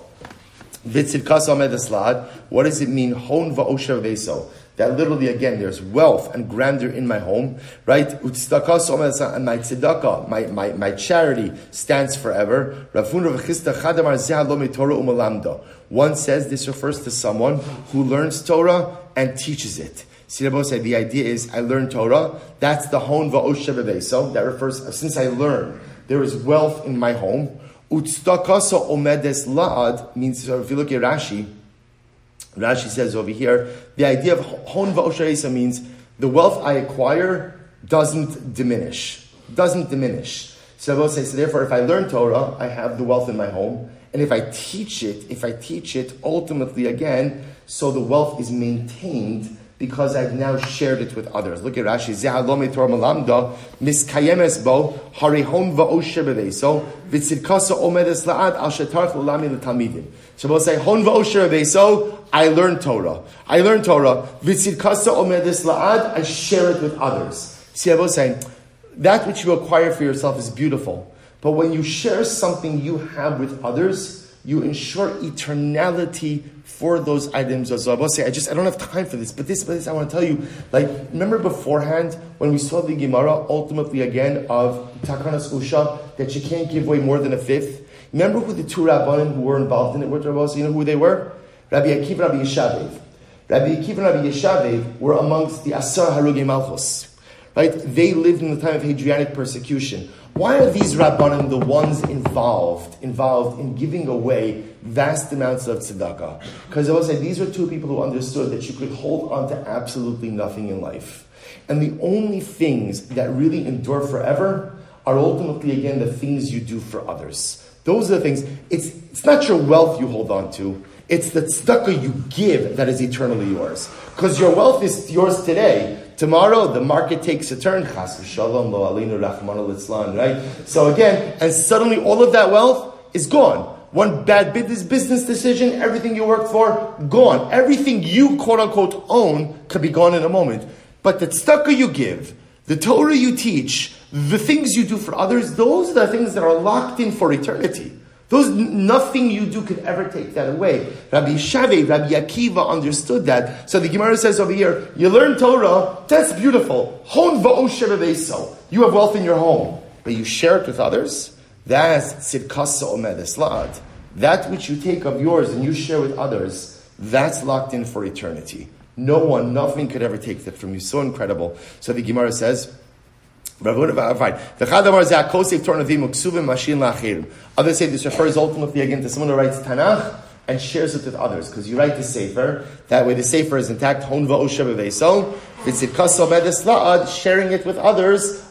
S1: What does it mean? Hon va'osher veso. That literally, again, there's wealth and grandeur in my home, right? And my tzedakah, my, my, my charity stands forever. One says this refers to someone who learns Torah and teaches it. Sirabo said the idea is I learn Torah. That's the hon va'osher So that refers since I learn, there is wealth in my home. Utstakasa omedes la'ad means if you look at Rashi, Rashi says over here, the idea of hon va'osharesa means the wealth I acquire doesn't diminish. Doesn't diminish. So I say, so therefore, if I learn Torah, I have the wealth in my home. And if I teach it, if I teach it, ultimately again, so the wealth is maintained because I've now shared it with others. Look at Rashi. Zehalome Torah omedes la'ad al. So we'll say hon va'oshe beveso. I learn Torah. I learn Torah. V'tzidkasa omedes la'ad. I share it with others. See, was saying that which you acquire for yourself is beautiful, but when you share something you have with others you ensure eternality for those items as well. I say, I just I don't have time for this, but this, but this I want to tell you. Like, remember beforehand when we saw the Gemara ultimately again of Takanas Usha that you can't give away more than a fifth. Remember who the two rabbanim who were involved in it were? You know who they were? Rabbi Akiva, and Rabbi Yeshavev. Rabbi Akiva and Rabbi Yeshavev were amongst the Asar Harugi Malchus. Right? They lived in the time of Hadrianic persecution. Why are these rabbanim the ones involved involved in giving away vast amounts of tzedakah? Because I will say these are two people who understood that you could hold on to absolutely nothing in life, and the only things that really endure forever are ultimately again the things you do for others. Those are the things. It's it's not your wealth you hold on to. It's the tzedakah you give that is eternally yours. Because your wealth is yours today. Tomorrow, the market takes a turn. Right? So again, and suddenly all of that wealth is gone. One bad business decision, everything you worked for, gone. Everything you quote unquote own could be gone in a moment. But the tzedakah you give, the Torah you teach, the things you do for others, those are the things that are locked in for eternity. Those nothing you do could ever take that away. Rabbi Shavi, Rabbi Akiva understood that. So the Gemara says over here, you learn Torah, that's beautiful. Hon You have wealth in your home, but you share it with others. That's tzidkasa omed That which you take of yours and you share with others, that's locked in for eternity. No one, nothing could ever take that from you. So incredible. So the Gemara says, Others say this refers ultimately again to someone who writes Tanakh and shares it with others. Because you write the Sefer, that way the Sefer is intact, sharing it with others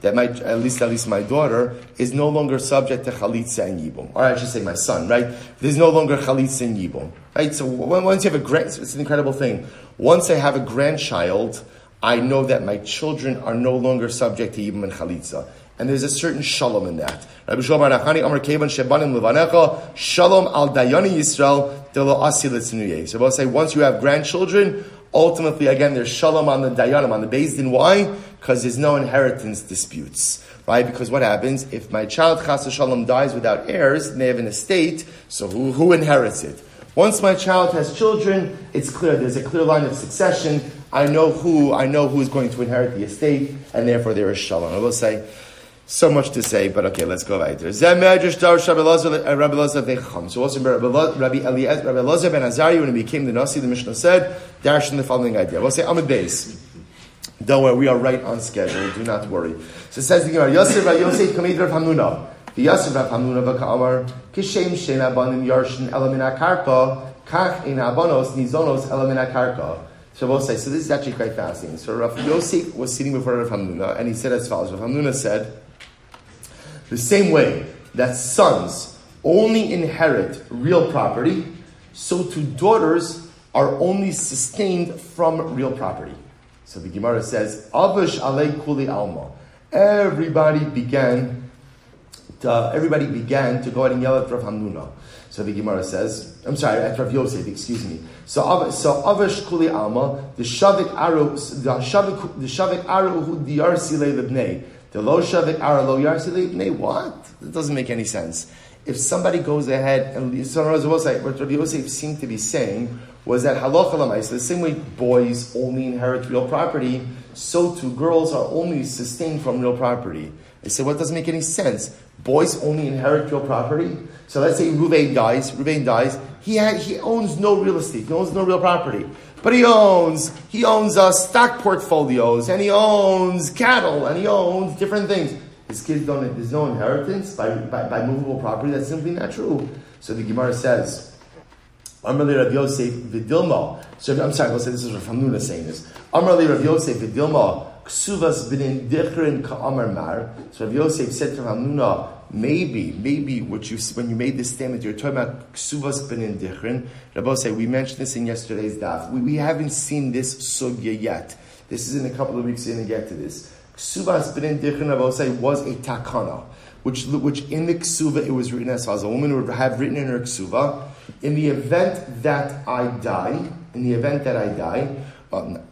S1: that my, at least, at least my daughter is no longer subject to chalitza and yibum. Or I should say my son, right? There's no longer chalitza and yibum. Right? So once you have a grand, it's an incredible thing. Once I have a grandchild, I know that my children are no longer subject to yibum and chalitza. And there's a certain shalom in that. Rabbi Shalom Arachani Amar Kevan Shebanim Levanecha Shalom Al Dayani Yisrael Delo Asilit So I'll say once you have grandchildren, Ultimately, again, there's shalom on the dayanim, on the Din. Why? Because there's no inheritance disputes. Right? Because what happens if my child chas shalom dies without heirs, and they have an estate, so who, who inherits it? Once my child has children, it's clear, there's a clear line of succession. I know who, I know who is going to inherit the estate, and therefore there is shalom. I will say, so much to say, but okay, let's go weiter. Vecham. Uh, so also Rabbi Eliezer, Rabbi Elazar ben Azariah, when he became the Nasi, the Mishnah said, darshan the following idea. We'll say Amid Beis. Don't worry, we are right on schedule. Do not worry. So it says the Gemara, Yosef Yosef Kamid Rav Hamnuna. The Yosef Rav Hamnuna v'ka'amar, kishem shein abanim yarshin elamin akarka, kach in abanos nizonos elamin akarka. So we'll say, so this is actually quite fascinating. So Rav Yosef was sitting before Rav Hamnuna, and he said as follows. Rav Hamnuna said, the same way that sons only inherit real property, so too daughters are only sustained from real property. So the Gemara says, Avish alei kuli alma. Everybody began to, everybody began to go out and yell at Rav Hamnuna. So the Gemara says, I'm sorry, at Rav Yosef, excuse me. So, so Avish Kuli Alma, the Shavik Aru, the Shavik, the Shavik Aru who the Yarsile Libnei. The Lo Shavik Aru Lo Yarsile Libnei. What? That doesn't make any sense. If somebody goes ahead and, so what Rav Yosef seemed to be saying was that halacha lamaisa, the same way boys only inherit real property, so too girls are only sustained from real property. I said, what doesn't make any sense? Boys only inherit real property. So let's say Ruvain dies. Ruvain dies. He had, he owns no real estate. He owns no real property. But he owns he owns uh, stock portfolios and he owns cattle and he owns different things. His kids don't. There's no inheritance by, by, by movable property. That's simply not true. So the Gemara says, "Amrli Rav Yosef v'dilma." So I'm sorry. Let's say this is Rav Hamnuna saying this. Amrli Rav Yosef v'dilma ksuvas b'nin dichrin ka'amar mar. So Rav Yosef said to Hamnuna, maybe, maybe what you when you made this statement, you're talking about ksuvas b'nin dichrin. Rabbi say we mentioned this in yesterday's daf. We, we haven't seen this sugya yet. This is in a couple of weeks. We're going to get to this. Dichrin, Rabbi say, was a takana. Which, which in the ksuva it was written as follows. A woman would have written in her ksuva, in the event that I die, in the event that I die, um, well,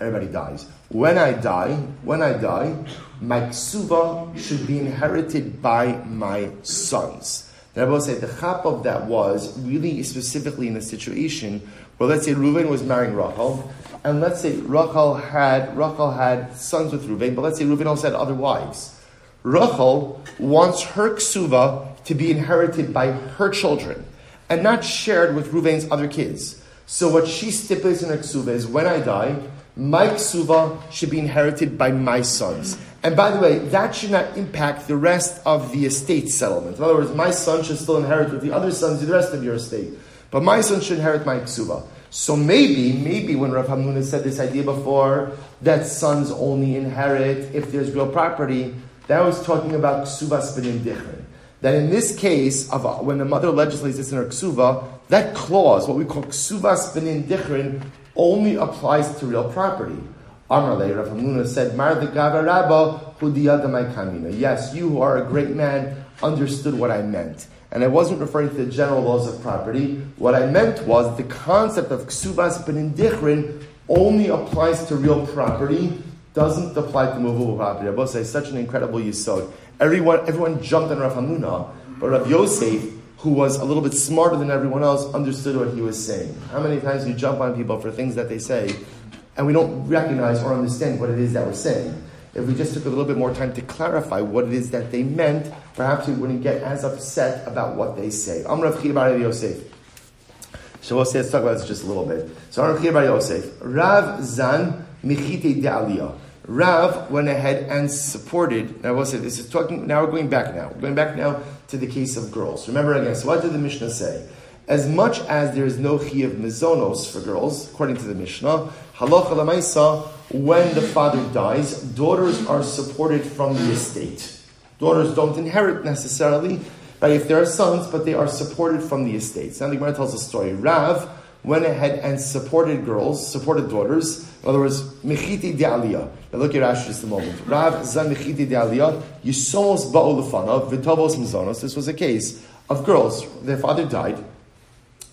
S1: everybody dies. When I die, when I die, my ksuva should be inherited by my sons. The Rebbe said the chap of that was really specifically in a situation where let's say Reuven was marrying Rachel, and let's say Rachel had Rachel had sons with Reuven, but let's say Reuven also had other wives. Rachel wants her ksuva to be inherited by her children and not shared with Reuven's other kids. So what she stipulates in her ksuva is when I die, my ksuva should be inherited by my sons. And by the way, that should not impact the rest of the estate settlement. In other words, my son should still inherit with the other sons the rest of your estate. But my son should inherit my ksuva. So maybe, maybe when Rav Hamnuna said this idea before, that sons only inherit if there's real property, that was talking about ksuvas benin dichrin that in this case, of uh, when the mother legislates this in her ksuva, that clause, what we call ksuvas benin dichrin, only applies to real property. Amarle, Rav Hamnuna said, Mar the Rabba kamina. Yes, you who are a great man understood what I meant. And I wasn't referring to the general laws of property. What I meant was the concept of ksuvas benin dichrin only applies to real property, doesn't apply to movable property. I say such an incredible yisod. Everyone, everyone jumped on Rav Hamnuna, but Rav Yosef, who was a little bit smarter than everyone else, understood what he was saying. How many times do you jump on people for things that they say, and we don't recognize or understand what it is that we're saying? If we just took a little bit more time to clarify what it is that they meant, perhaps we wouldn't get as upset about what they say. I'm Rav Bar Yosef. So we'll say, let's talk about this just a little bit. So I'm Rav Bar Yosef. Rav Zan Michite de. Rav went ahead and supported. Now, we'll say this is talking. Now we're going back. Now we're going back now to the case of girls. Remember again. So what did the Mishnah say? As much as there is no chi of mizonos for girls, according to the Mishnah, halacha lemaisa, when the father dies, daughters are supported from the estate. Daughters don't inherit necessarily, right? If there are sons, but they are supported from the estate. Now the Gemara tells a story. Rav went ahead and supported girls, supported daughters. In other words, mechiti de aliyah. Now look at Rashi just a moment. Rav zan mechiti de aliyah, yisomos ba'olufana, v'tovos mizonos. This was a case of girls. Their father died.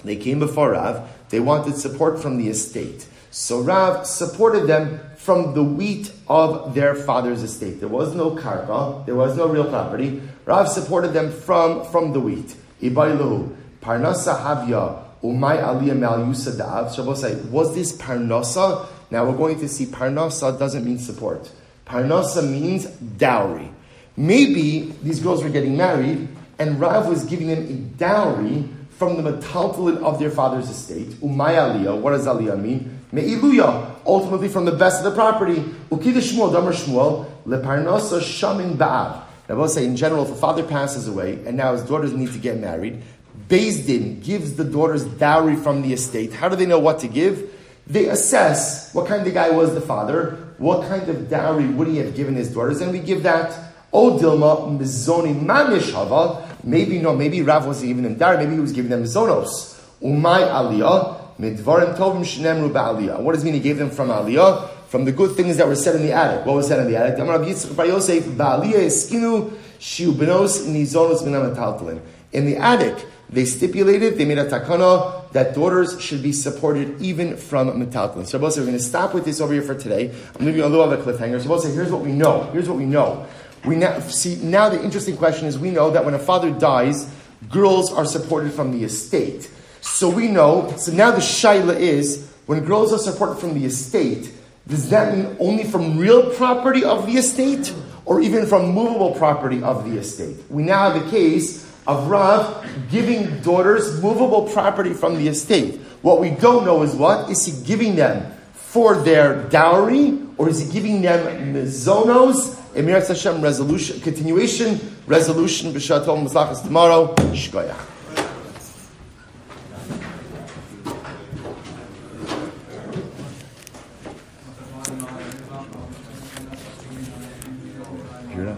S1: They came before Rav. They wanted support from the estate. So Rav supported them from the wheat of their father's estate. There was no karka, there was no real property. Rav supported them from, from the wheat. Ibailu, parnasa havya, Umay aliyah mal yusadav. Shabbos say, was this parnasa? Now we're going to see parnasa doesn't mean support. Parnasa means dowry. Maybe these girls were getting married, and Rav was giving them a dowry from the metaltalin of their father's estate. Umay aliyah. What does aliyah mean? Me'iluya. Ultimately from the best of the property. Ukidah Shmuel, Damar Shmuel, leparnasa shamin ba'av. Now, we'll say in general, if a father passes away and now his daughters need to get married, Din gives the daughters dowry from the estate. How do they know what to give? They assess what kind of guy was the father, what kind of dowry would he have given his daughters, and we give that. O Dilma Mizoni Mamish Hava. Maybe no, maybe Rav wasn't giving them dowry, maybe he was giving them zonos. Umay Aliyah Midvarim tovim shnemru ba'aliyah. What does it mean he gave them from aliyah? From the good things that were said in the attic. What was said in the attic? Amar Yitzchak Bar Yosef, ba'aliyah eskinu shiu benos nizonos minamataltalin. In the attic, they stipulated, they made a takana, that daughters should be supported even from metaltalin. So, we're going to stop with this over here for today. I'm leaving a little of a cliffhanger. So, here's what we know. Here's what we know. We now see now the interesting question is we know that when a father dies, girls are supported from the estate. So we know. So now the shaila is when girls are supported from the estate. Does that mean only from real property of the estate, or even from movable property of the estate? We now have a case of Rav giving daughters movable property from the estate. What we don't know is what is he giving them for their dowry, or is he giving them mizonos Emir Hashem resolution, continuation, resolution, B'Shatom Maslachas tomorrow, Shkoyach.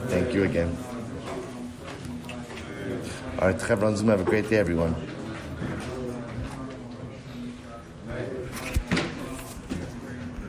S1: Thank you again. All right, Chevron Zoom, have a great day, everyone.